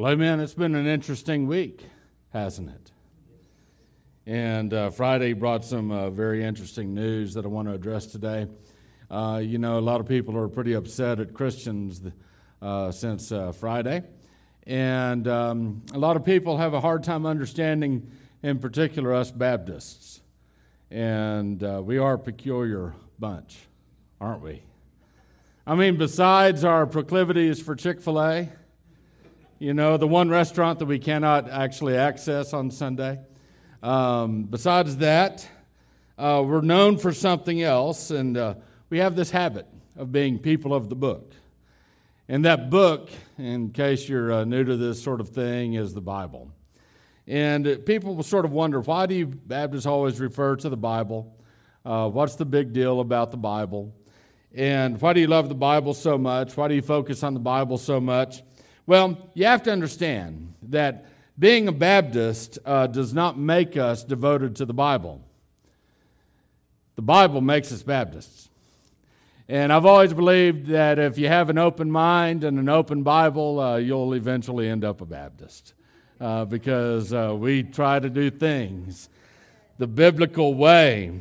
Well, amen. It's been an interesting week, hasn't it? And uh, Friday brought some uh, very interesting news that I want to address today. Uh, you know, a lot of people are pretty upset at Christians uh, since uh, Friday. And um, a lot of people have a hard time understanding, in particular, us Baptists. And uh, we are a peculiar bunch, aren't we? I mean, besides our proclivities for Chick fil A, you know, the one restaurant that we cannot actually access on Sunday. Um, besides that, uh, we're known for something else, and uh, we have this habit of being people of the book. And that book, in case you're uh, new to this sort of thing, is the Bible. And uh, people will sort of wonder why do you Baptists always refer to the Bible? Uh, what's the big deal about the Bible? And why do you love the Bible so much? Why do you focus on the Bible so much? Well, you have to understand that being a Baptist uh, does not make us devoted to the Bible. The Bible makes us Baptists. And I've always believed that if you have an open mind and an open Bible, uh, you'll eventually end up a Baptist. Uh, because uh, we try to do things the biblical way.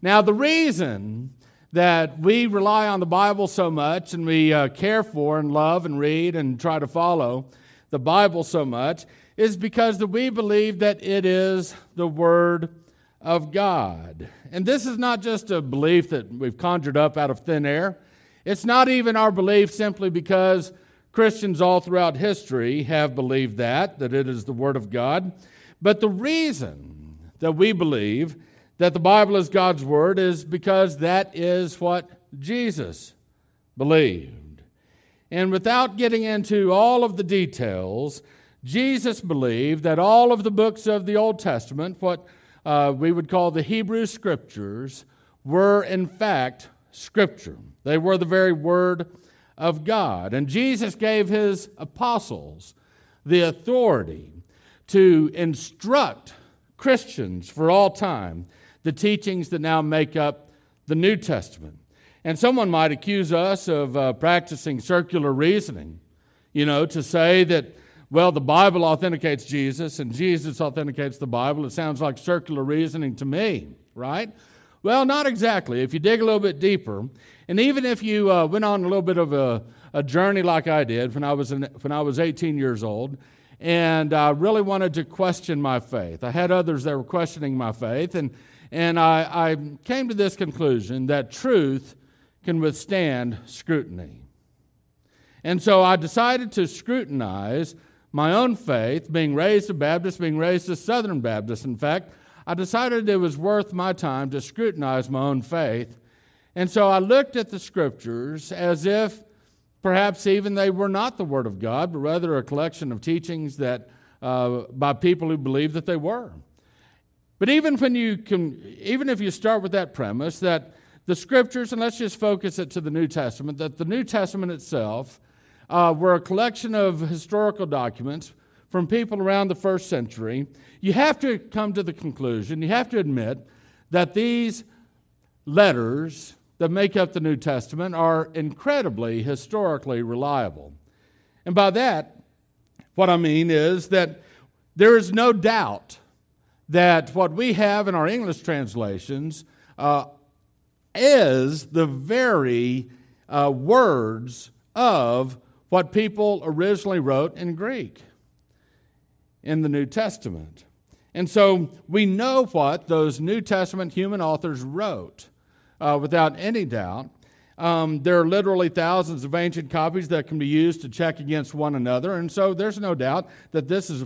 Now, the reason that we rely on the Bible so much and we uh, care for and love and read and try to follow the Bible so much is because that we believe that it is the Word of God. And this is not just a belief that we've conjured up out of thin air. It's not even our belief simply because Christians all throughout history have believed that, that it is the Word of God. But the reason that we believe that the Bible is God's Word is because that is what Jesus believed. And without getting into all of the details, Jesus believed that all of the books of the Old Testament, what uh, we would call the Hebrew Scriptures, were in fact Scripture. They were the very Word of God. And Jesus gave his apostles the authority to instruct Christians for all time the teachings that now make up the New Testament. And someone might accuse us of uh, practicing circular reasoning, you know, to say that, well, the Bible authenticates Jesus and Jesus authenticates the Bible. It sounds like circular reasoning to me, right? Well, not exactly. If you dig a little bit deeper, and even if you uh, went on a little bit of a, a journey like I did when I, was when I was 18 years old, and I really wanted to question my faith. I had others that were questioning my faith, and and I, I came to this conclusion that truth can withstand scrutiny. And so I decided to scrutinize my own faith, being raised a Baptist, being raised a Southern Baptist. In fact, I decided it was worth my time to scrutinize my own faith. And so I looked at the scriptures as if perhaps even they were not the Word of God, but rather a collection of teachings that uh, by people who believed that they were. But even when you can, even if you start with that premise that the scriptures, and let's just focus it to the New Testament, that the New Testament itself uh, were a collection of historical documents from people around the first century, you have to come to the conclusion, you have to admit that these letters that make up the New Testament are incredibly historically reliable. And by that, what I mean is that there is no doubt that what we have in our English translations uh, is the very uh, words of what people originally wrote in Greek in the New Testament. And so we know what those New Testament human authors wrote uh, without any doubt. Um, there are literally thousands of ancient copies that can be used to check against one another. And so there's no doubt that this is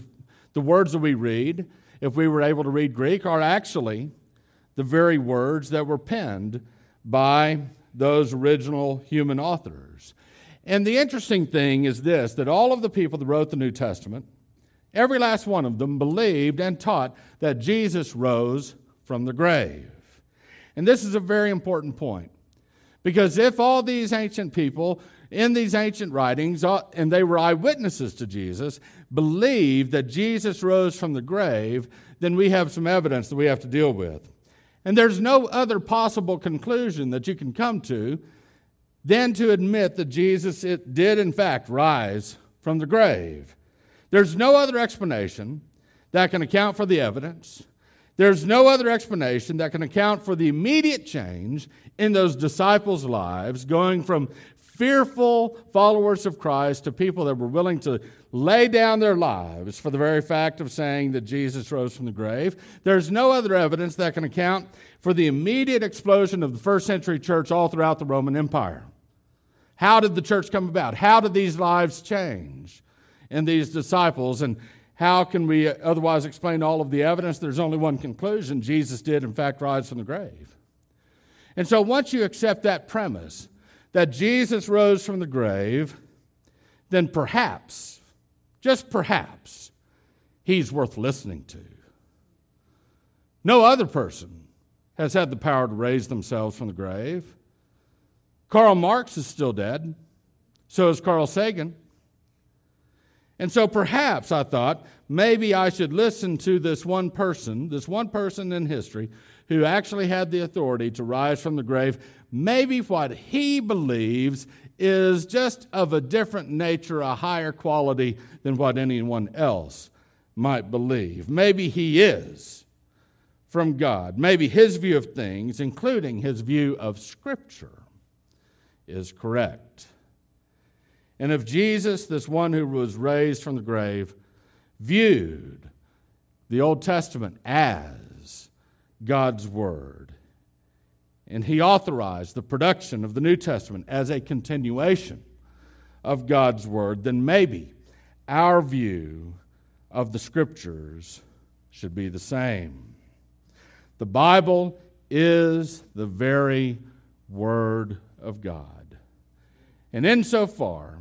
the words that we read if we were able to read Greek, are actually the very words that were penned by those original human authors. And the interesting thing is this that all of the people that wrote the New Testament, every last one of them believed and taught that Jesus rose from the grave. And this is a very important point. Because if all these ancient people in these ancient writings, and they were eyewitnesses to Jesus, believe that Jesus rose from the grave, then we have some evidence that we have to deal with. And there's no other possible conclusion that you can come to than to admit that Jesus did, in fact, rise from the grave. There's no other explanation that can account for the evidence. There's no other explanation that can account for the immediate change in those disciples' lives, going from fearful followers of Christ to people that were willing to lay down their lives for the very fact of saying that Jesus rose from the grave. There's no other evidence that can account for the immediate explosion of the first century church all throughout the Roman Empire. How did the church come about? How did these lives change in these disciples? And how can we otherwise explain all of the evidence? There's only one conclusion Jesus did, in fact, rise from the grave. And so once you accept that premise, that Jesus rose from the grave, then perhaps, just perhaps, he's worth listening to. No other person has had the power to raise themselves from the grave. Karl Marx is still dead. So is Carl Sagan. And so perhaps I thought maybe I should listen to this one person, this one person in history who actually had the authority to rise from the grave maybe what he believes is just of a different nature, a higher quality than what anyone else might believe. Maybe he is from God. Maybe his view of things, including his view of Scripture, is correct. And if Jesus, this one who was raised from the grave, viewed the Old Testament as God's Word, and he authorized the production of the New Testament as a continuation of God's Word, then maybe our view of the Scriptures should be the same. The Bible is the very Word of God. And insofar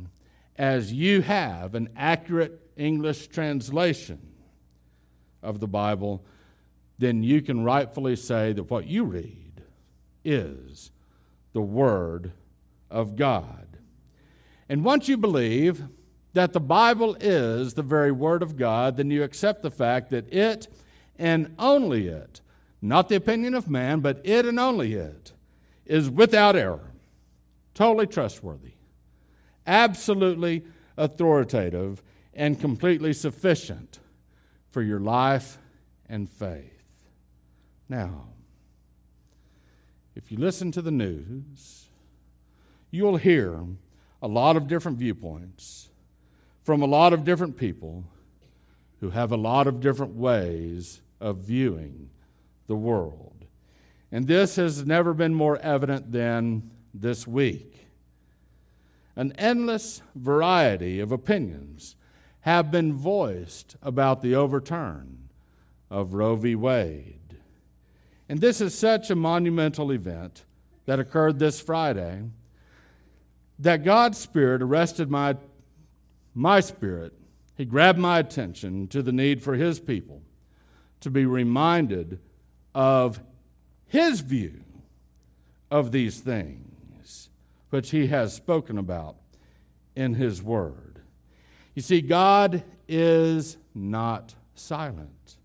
as you have an accurate English translation of the Bible, then you can rightfully say that what you read is the Word of God. And once you believe that the Bible is the very Word of God, then you accept the fact that it and only it, not the opinion of man, but it and only it, is without error, totally trustworthy, absolutely authoritative, and completely sufficient for your life and faith. Now, if you listen to the news, you'll hear a lot of different viewpoints from a lot of different people who have a lot of different ways of viewing the world. And this has never been more evident than this week. An endless variety of opinions have been voiced about the overturn of Roe v. Wade. And this is such a monumental event that occurred this Friday that God's Spirit arrested my, my spirit. He grabbed my attention to the need for His people to be reminded of His view of these things, which He has spoken about in His Word. You see, God is not silent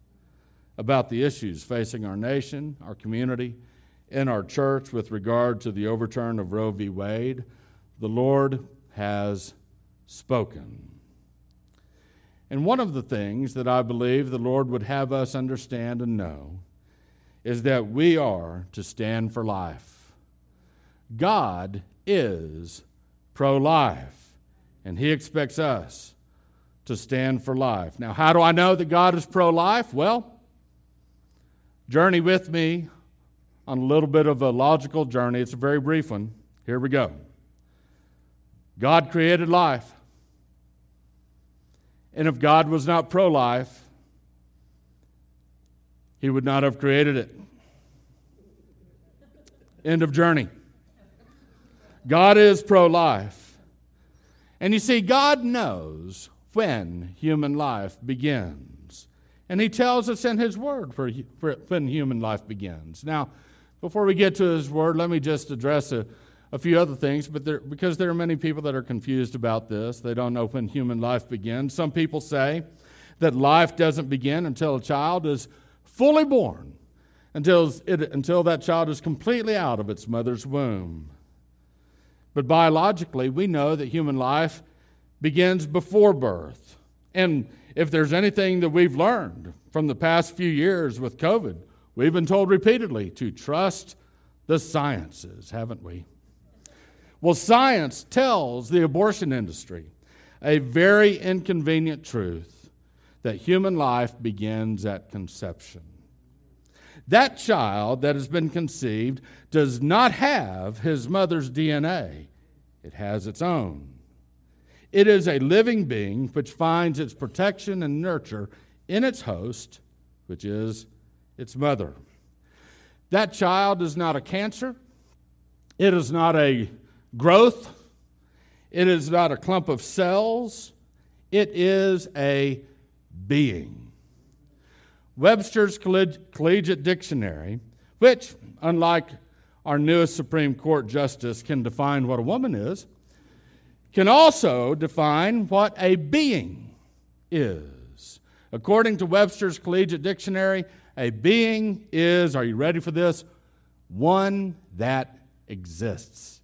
about the issues facing our nation, our community, and our church with regard to the overturn of Roe v. Wade, the Lord has spoken. And one of the things that I believe the Lord would have us understand and know is that we are to stand for life. God is pro life, and He expects us to stand for life. Now, how do I know that God is pro life? Well, Journey with me on a little bit of a logical journey. It's a very brief one. Here we go. God created life. And if God was not pro life, he would not have created it. End of journey. God is pro life. And you see, God knows when human life begins. And he tells us in his word for, for when human life begins. Now, before we get to his word, let me just address a, a few other things, but there, because there are many people that are confused about this. They don't know when human life begins. Some people say that life doesn't begin until a child is fully born, until, it, until that child is completely out of its mother's womb. But biologically, we know that human life begins before birth And if there's anything that we've learned from the past few years with COVID, we've been told repeatedly to trust the sciences, haven't we? Well, science tells the abortion industry a very inconvenient truth that human life begins at conception. That child that has been conceived does not have his mother's DNA, it has its own. It is a living being which finds its protection and nurture in its host, which is its mother. That child is not a cancer, it is not a growth, it is not a clump of cells, it is a being. Webster's Collegiate Dictionary, which, unlike our newest Supreme Court justice, can define what a woman is, can also define what a being is. According to Webster's Collegiate Dictionary, a being is, are you ready for this? One that exists.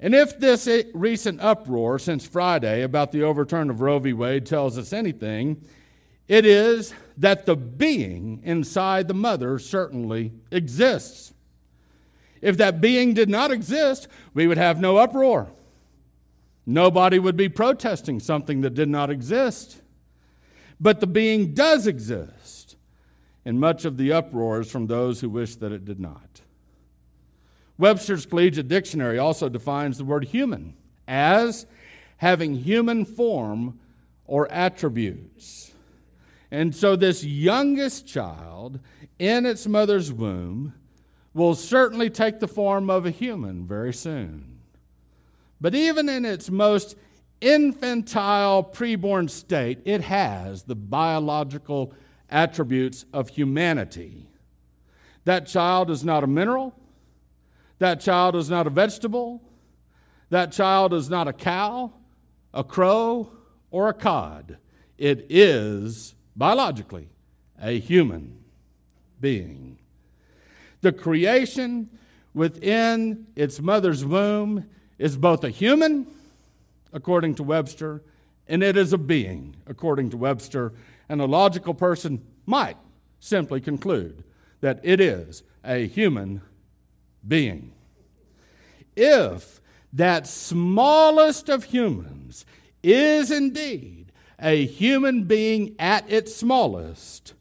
And if this recent uproar since Friday about the overturn of Roe v. Wade tells us anything, it is that the being inside the mother certainly exists. If that being did not exist, we would have no uproar. Nobody would be protesting something that did not exist. But the being does exist, and much of the uproar is from those who wish that it did not. Webster's Collegiate Dictionary also defines the word human as having human form or attributes. And so, this youngest child in its mother's womb will certainly take the form of a human very soon. But even in its most infantile preborn state, it has the biological attributes of humanity. That child is not a mineral, that child is not a vegetable. That child is not a cow, a crow, or a cod. It is, biologically, a human being. The creation within its mother's womb is both a human, according to Webster, and it is a being, according to Webster. And a logical person might simply conclude that it is a human being. If that smallest of humans is indeed a human being at its smallest,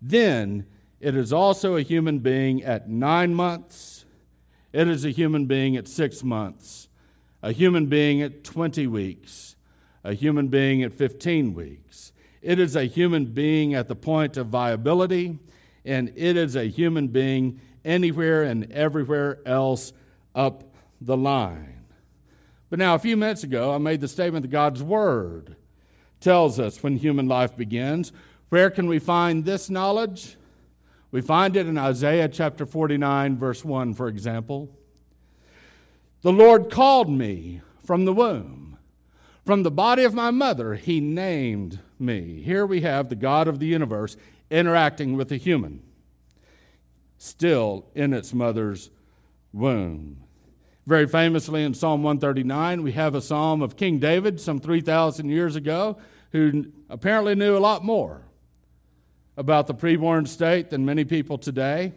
then it is also a human being at nine months, it is a human being at six months, a human being at 20 weeks, a human being at 15 weeks. It is a human being at the point of viability, and it is a human being anywhere and everywhere else up the line. But now, a few minutes ago, I made the statement that God's Word tells us when human life begins. Where can we find this knowledge? We find it in Isaiah chapter 49, verse 1, for example. The Lord called me from the womb. From the body of my mother, he named me. Here we have the God of the universe interacting with a human, still in its mother's womb. Very famously in Psalm 139, we have a psalm of King David some 3,000 years ago who apparently knew a lot more about the preborn state than many people today.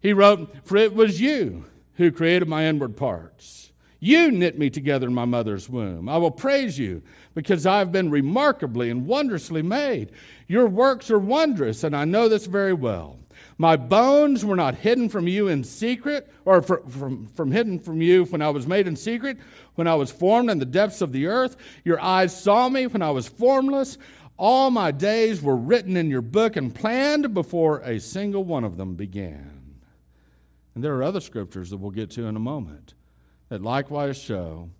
He wrote, For it was you who created my inward parts. You knit me together in my mother's womb. I will praise you because I've been remarkably and wondrously made. Your works are wondrous, and I know this very well. My bones were not hidden from you in secret, or from, from, from hidden from you when I was made in secret, when I was formed in the depths of the earth. Your eyes saw me when I was formless. All my days were written in your book and planned before a single one of them began. And there are other scriptures that we'll get to in a moment that likewise show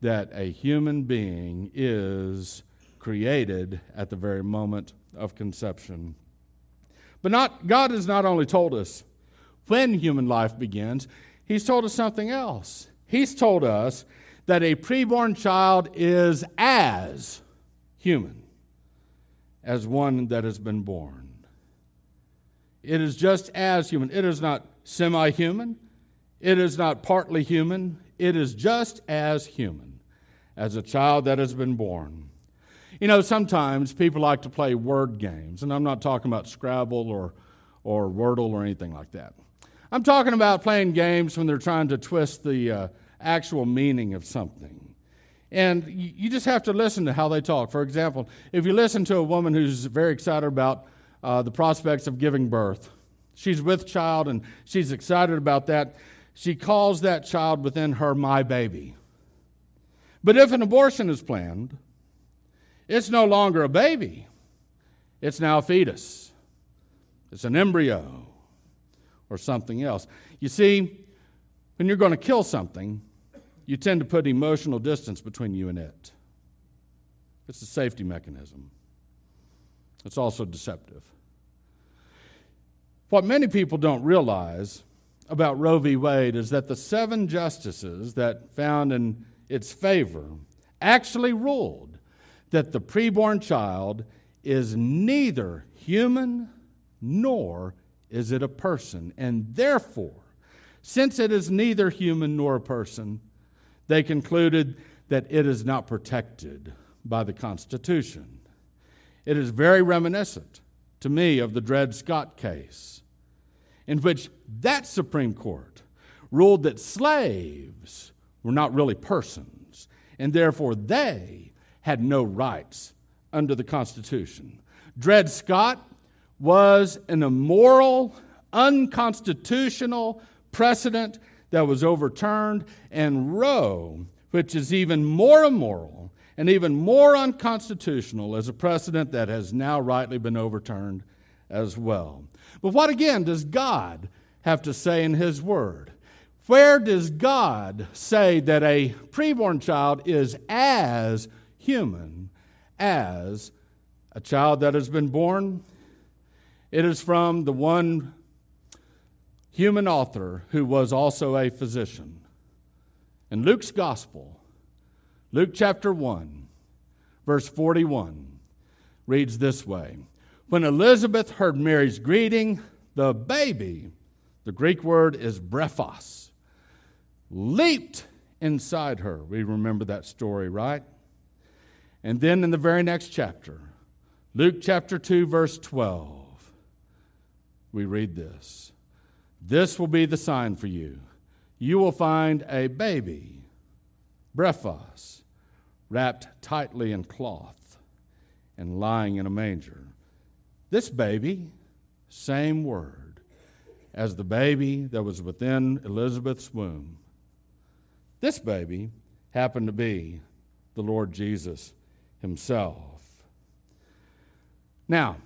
that a human being is created at the very moment of conception. But not, God has not only told us when human life begins, He's told us something else. He's told us that a preborn child is as human as one that has been born. It is just as human. It is not semi human. It is not partly human. It is just as human as a child that has been born. You know, sometimes people like to play word games, and I'm not talking about Scrabble or, or Wordle or anything like that. I'm talking about playing games when they're trying to twist the uh, actual meaning of something. And you just have to listen to how they talk. For example, if you listen to a woman who's very excited about uh, the prospects of giving birth, she's with child and she's excited about that, she calls that child within her my baby. But if an abortion is planned, it's no longer a baby, it's now a fetus, it's an embryo or something else. You see, when you're going to kill something, you tend to put emotional distance between you and it. It's a safety mechanism. It's also deceptive. What many people don't realize about Roe v. Wade is that the seven justices that found in its favor actually ruled that the preborn child is neither human nor is it a person. And therefore, since it is neither human nor a person, they concluded that it is not protected by the Constitution. It is very reminiscent to me of the Dred Scott case, in which that Supreme Court ruled that slaves were not really persons, and therefore they had no rights under the Constitution. Dred Scott was an immoral, unconstitutional precedent that was overturned, and Roe, which is even more immoral and even more unconstitutional, is a precedent that has now rightly been overturned as well. But what again does God have to say in His Word? Where does God say that a preborn child is as human as a child that has been born? It is from the one human author who was also a physician. In Luke's Gospel, Luke chapter 1, verse 41, reads this way When Elizabeth heard Mary's greeting, the baby, the Greek word is brephos, leaped inside her. We remember that story, right? And then in the very next chapter, Luke chapter 2, verse 12, we read this this will be the sign for you. You will find a baby, brephos, wrapped tightly in cloth and lying in a manger. This baby, same word as the baby that was within Elizabeth's womb. This baby happened to be the Lord Jesus himself. Now,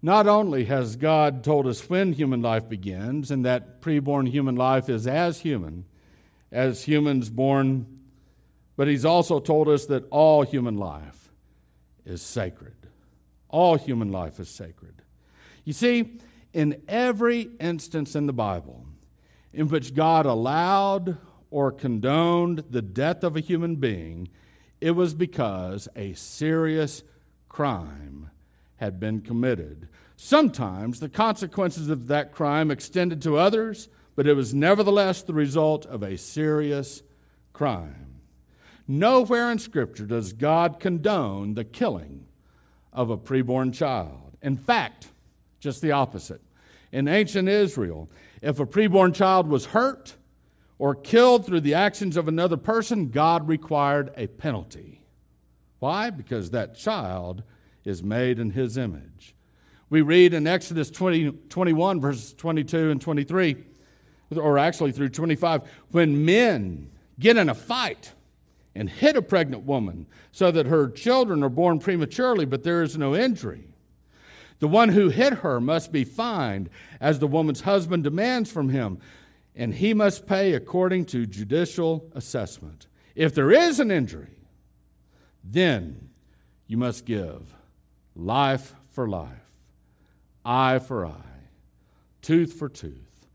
not only has God told us when human life begins, and that preborn human life is as human as humans born, but He's also told us that all human life is sacred. All human life is sacred. You see, in every instance in the Bible in which God allowed or condoned the death of a human being, it was because a serious crime had been committed. Sometimes the consequences of that crime extended to others, but it was nevertheless the result of a serious crime. Nowhere in Scripture does God condone the killing of a preborn child. In fact, just the opposite. In ancient Israel, if a preborn child was hurt or killed through the actions of another person, God required a penalty. Why? Because that child is made in his image. We read in Exodus 20, 21, verses 22 and 23, or actually through 25, when men get in a fight and hit a pregnant woman so that her children are born prematurely, but there is no injury. The one who hit her must be fined as the woman's husband demands from him, and he must pay according to judicial assessment. If there is an injury, then you must give life for life, eye for eye, tooth for tooth,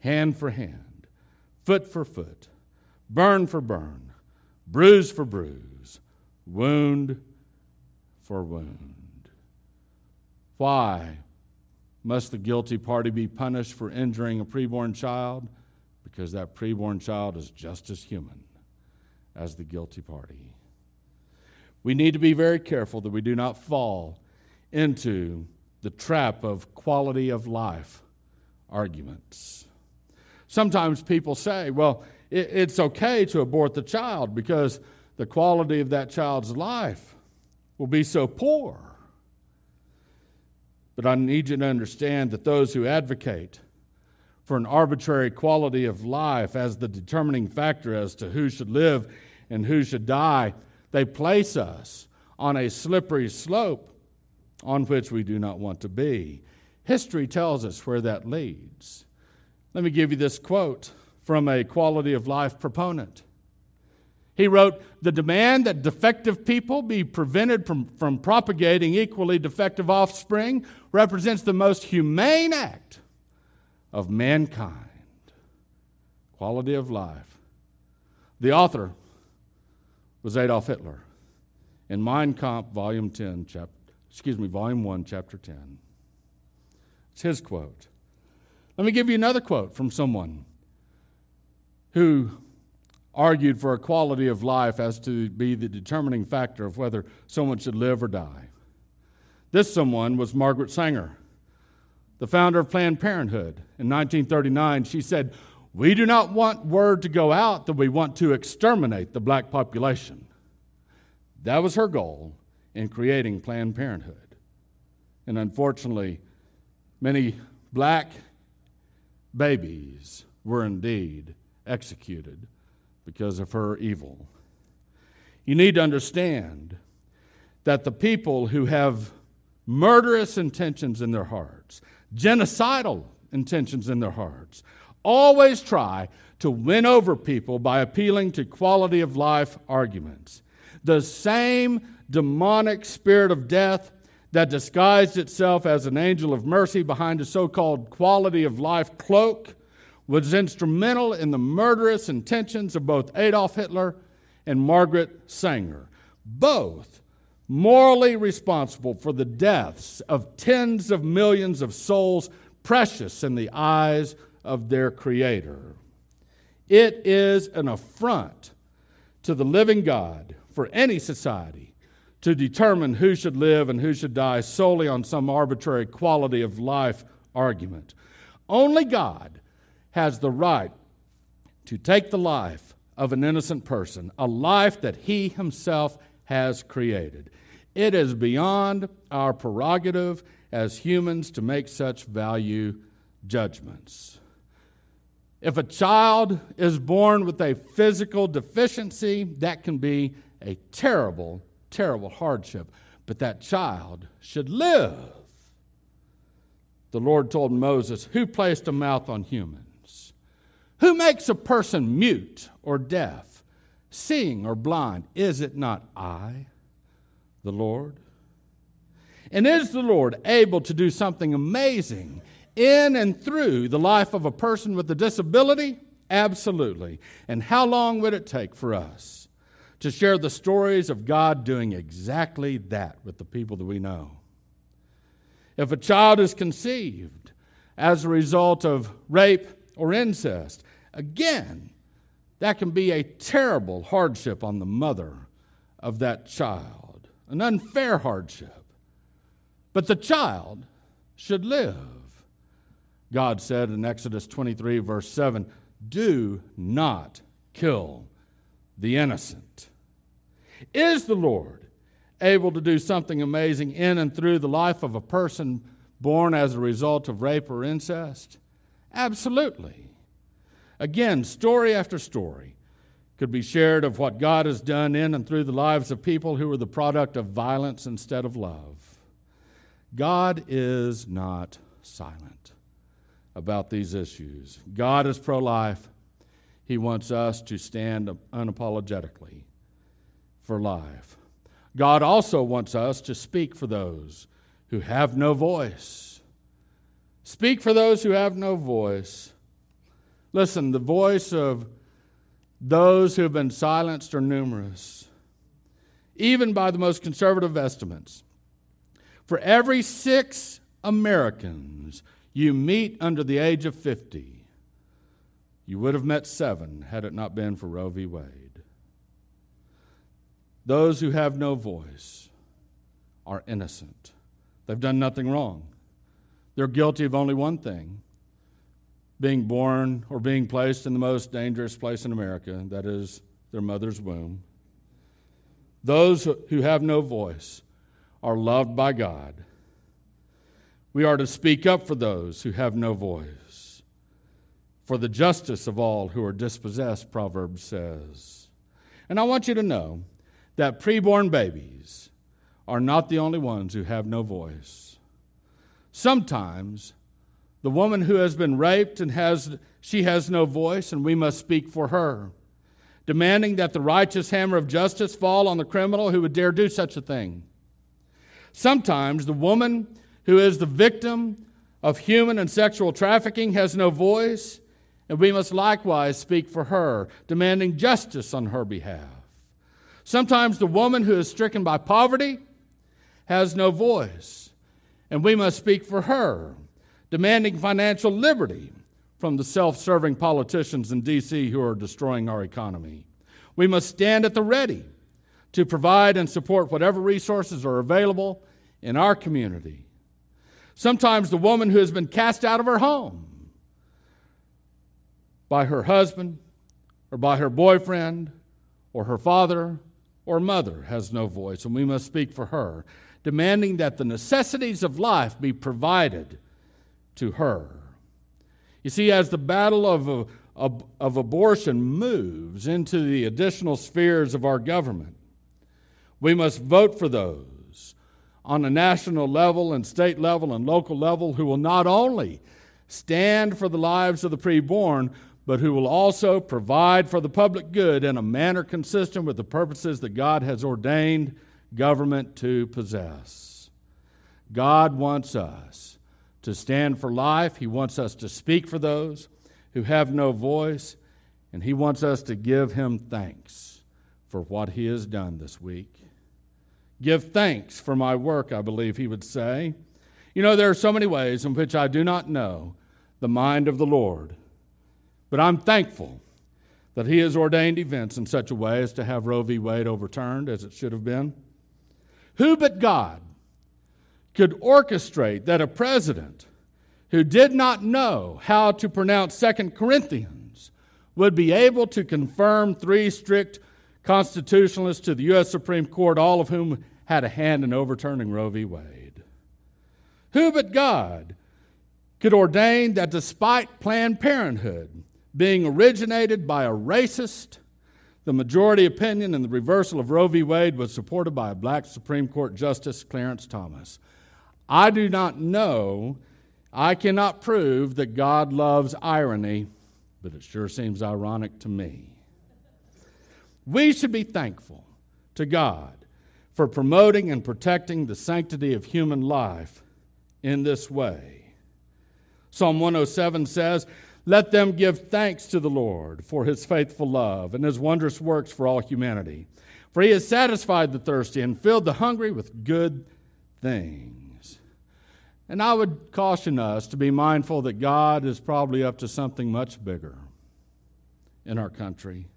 hand for hand, foot for foot, burn for burn, bruise for bruise, wound for wound. Why must the guilty party be punished for injuring a preborn child? Because that preborn child is just as human as the guilty party. we need to be very careful that we do not fall into the trap of quality of life arguments. Sometimes people say, well, it's okay to abort the child because the quality of that child's life will be so poor. But I need you to understand that those who advocate for an arbitrary quality of life as the determining factor as to who should live and who should die, they place us on a slippery slope on which we do not want to be. History tells us where that leads. Let me give you this quote from a quality of life proponent. He wrote, The demand that defective people be prevented from, from propagating equally defective offspring represents the most humane act of mankind. Quality of life. The author was Adolf Hitler in Mein Kampf, Volume 10, chapter, excuse me, Volume 1, Chapter 10. It's his quote. Let me give you another quote from someone who argued for a quality of life as to be the determining factor of whether someone should live or die. This someone was Margaret Sanger, the founder of Planned Parenthood. In 1939, she said, We do not want word to go out that we want to exterminate the black population. That was her goal in creating Planned Parenthood. And unfortunately, many black babies were indeed executed because of her evil. You need to understand that the people who have murderous intentions in their hearts, genocidal intentions in their hearts, always try to win over people by appealing to quality of life arguments. The same demonic spirit of death that disguised itself as an angel of mercy behind a so called quality of life cloak was instrumental in the murderous intentions of both Adolf Hitler and Margaret Sanger, both morally responsible for the deaths of tens of millions of souls precious in the eyes of their Creator. It is an affront to the living God for any society to determine who should live and who should die solely on some arbitrary quality of life argument. Only God has the right to take the life of an innocent person, a life that he himself has created. It is beyond our prerogative as humans to make such value judgments. If a child is born with a physical deficiency, that can be a terrible, terrible hardship. But that child should live. The Lord told Moses, Who placed a mouth on humans? Who makes a person mute or deaf, seeing or blind? Is it not I, the Lord? And is the Lord able to do something amazing in and through the life of a person with a disability? Absolutely. And how long would it take for us to share the stories of God doing exactly that with the people that we know? If a child is conceived as a result of rape or incest, Again, that can be a terrible hardship on the mother of that child, an unfair hardship. But the child should live. God said in Exodus 23, verse 7 Do not kill the innocent. Is the Lord able to do something amazing in and through the life of a person born as a result of rape or incest? Absolutely. Again, story after story could be shared of what God has done in and through the lives of people who were the product of violence instead of love. God is not silent about these issues. God is pro life. He wants us to stand unapologetically for life. God also wants us to speak for those who have no voice. Speak for those who have no voice. Listen, the voice of those who have been silenced are numerous, even by the most conservative estimates. For every six Americans you meet under the age of 50, you would have met seven had it not been for Roe v. Wade. those who have no voice are innocent. They've done nothing wrong. They're guilty of only one thing being born or being placed in the most dangerous place in America, that is, their mother's womb. Those who have no voice are loved by God. We are to speak up for those who have no voice, for the justice of all who are dispossessed, Proverbs says. And I want you to know that preborn babies are not the only ones who have no voice. Sometimes the woman who has been raped and has she has no voice and we must speak for her demanding that the righteous hammer of justice fall on the criminal who would dare do such a thing. Sometimes the woman who is the victim of human and sexual trafficking has no voice and we must likewise speak for her demanding justice on her behalf. Sometimes the woman who is stricken by poverty has no voice and we must speak for her demanding financial liberty from the self serving politicians in D.C. who are destroying our economy. We must stand at the ready to provide and support whatever resources are available in our community. Sometimes the woman who has been cast out of her home by her husband or by her boyfriend or her father or mother has no voice, and we must speak for her, demanding that the necessities of life be provided to her. You see, as the battle of, uh, of, of abortion moves into the additional spheres of our government, we must vote for those on a national level and state level and local level who will not only stand for the lives of the preborn, but who will also provide for the public good in a manner consistent with the purposes that God has ordained government to possess. God wants us to stand for life. He wants us to speak for those who have no voice, and He wants us to give Him thanks for what He has done this week. Give thanks for my work, I believe He would say. You know, there are so many ways in which I do not know the mind of the Lord, but I'm thankful that He has ordained events in such a way as to have Roe v. Wade overturned as it should have been. Who but God could orchestrate that a president who did not know how to pronounce Second Corinthians would be able to confirm three strict constitutionalists to the U.S. Supreme Court, all of whom had a hand in overturning Roe v. Wade. Who but God could ordain that despite Planned Parenthood being originated by a racist, the majority opinion in the reversal of Roe v. Wade was supported by a black Supreme Court Justice Clarence Thomas. I do not know, I cannot prove that God loves irony, but it sure seems ironic to me. We should be thankful to God for promoting and protecting the sanctity of human life in this way. Psalm 107 says, Let them give thanks to the Lord for his faithful love and his wondrous works for all humanity. For he has satisfied the thirsty and filled the hungry with good things. And I would caution us to be mindful that God is probably up to something much bigger in our country.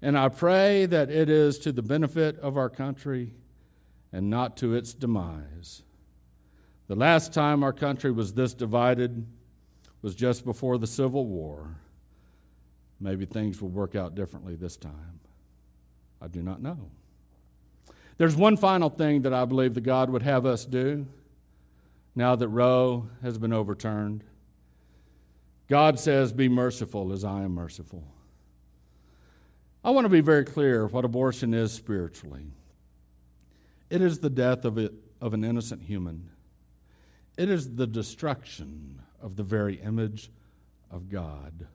And I pray that it is to the benefit of our country and not to its demise. The last time our country was this divided was just before the Civil War. Maybe things will work out differently this time. I do not know. There's one final thing that I believe that God would have us do now that Roe has been overturned. God says, Be merciful as I am merciful. I want to be very clear what abortion is spiritually it is the death of, it, of an innocent human, it is the destruction of the very image of God.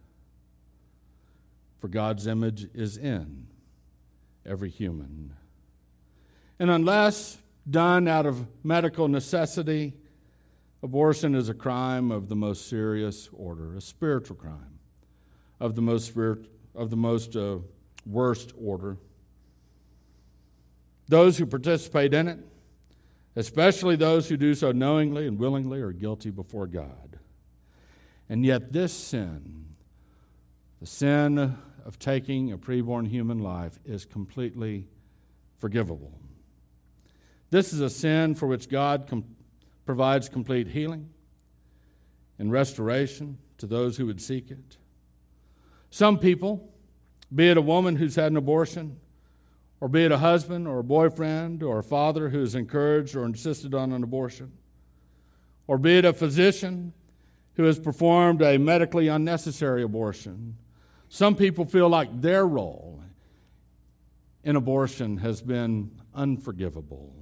For God's image is in every human. And unless done out of medical necessity, Abortion is a crime of the most serious order, a spiritual crime of the most, of the most uh, worst order. Those who participate in it, especially those who do so knowingly and willingly, are guilty before God. And yet, this sin, the sin of taking a preborn human life, is completely forgivable. This is a sin for which God com- provides complete healing and restoration to those who would seek it. Some people, be it a woman who's had an abortion, or be it a husband or a boyfriend or a father who has encouraged or insisted on an abortion, or be it a physician who has performed a medically unnecessary abortion, some people feel like their role in abortion has been unforgivable.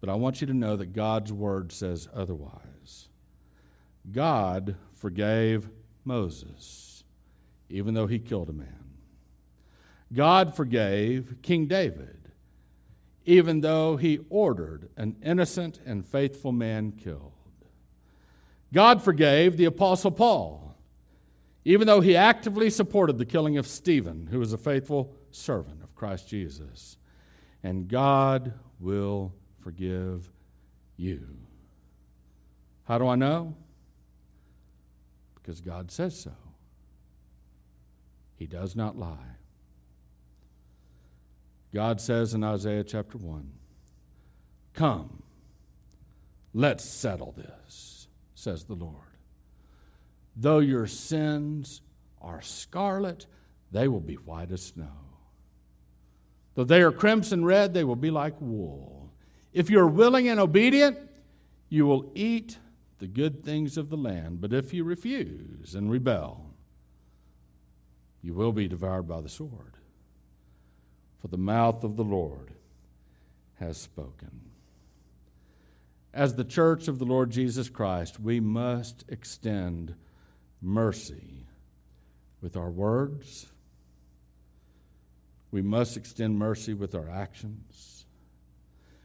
But I want you to know that God's word says otherwise. God forgave Moses, even though he killed a man. God forgave King David, even though he ordered an innocent and faithful man killed. God forgave the Apostle Paul, even though he actively supported the killing of Stephen, who was a faithful servant of Christ Jesus. And God will forgive you. How do I know? Because God says so. He does not lie. God says in Isaiah chapter 1 Come, let's settle this, says the Lord. Though your sins are scarlet, they will be white as snow. Though they are crimson red, they will be like wool. If you're willing and obedient, you will eat the good things of the land. But if you refuse and rebel, you will be devoured by the sword for the mouth of the Lord has spoken. As the church of the Lord Jesus Christ, we must extend mercy with our words. We must extend mercy with our actions.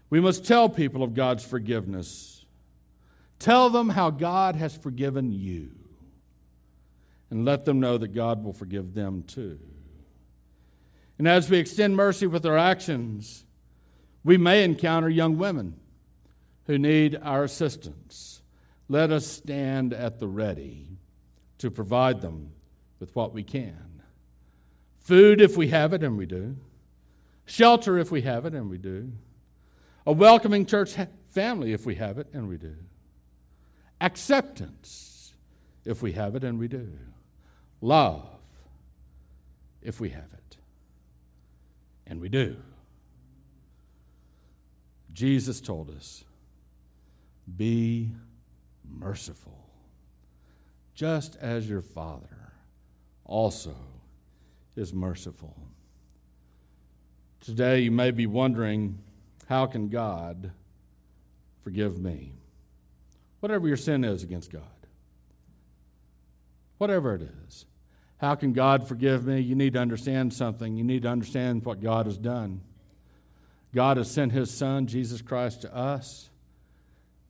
We must tell people of God's forgiveness. Tell them how God has forgiven you. And let them know that God will forgive them too. And as we extend mercy with our actions, we may encounter young women who need our assistance. Let us stand at the ready to provide them with what we can. Food, if we have it, and we do. Shelter, if we have it, and we do. A welcoming church family, if we have it, and we do. Acceptance, if we have it, and we do. Love, if we have it. And we do. Jesus told us be merciful, just as your Father also is merciful. Today, you may be wondering how can God forgive me? Whatever your sin is against God, whatever it is. How can God forgive me? You need to understand something. You need to understand what God has done. God has sent his Son, Jesus Christ, to us.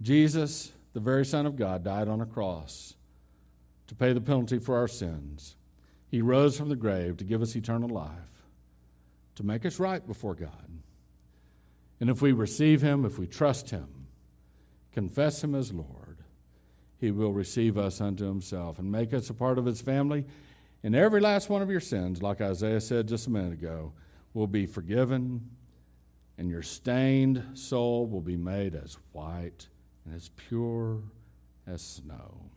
Jesus, the very Son of God, died on a cross to pay the penalty for our sins. He rose from the grave to give us eternal life, to make us right before God. And if we receive him, if we trust him, confess him as Lord, he will receive us unto himself and make us a part of his family and every last one of your sins, like Isaiah said just a minute ago, will be forgiven, and your stained soul will be made as white and as pure as snow.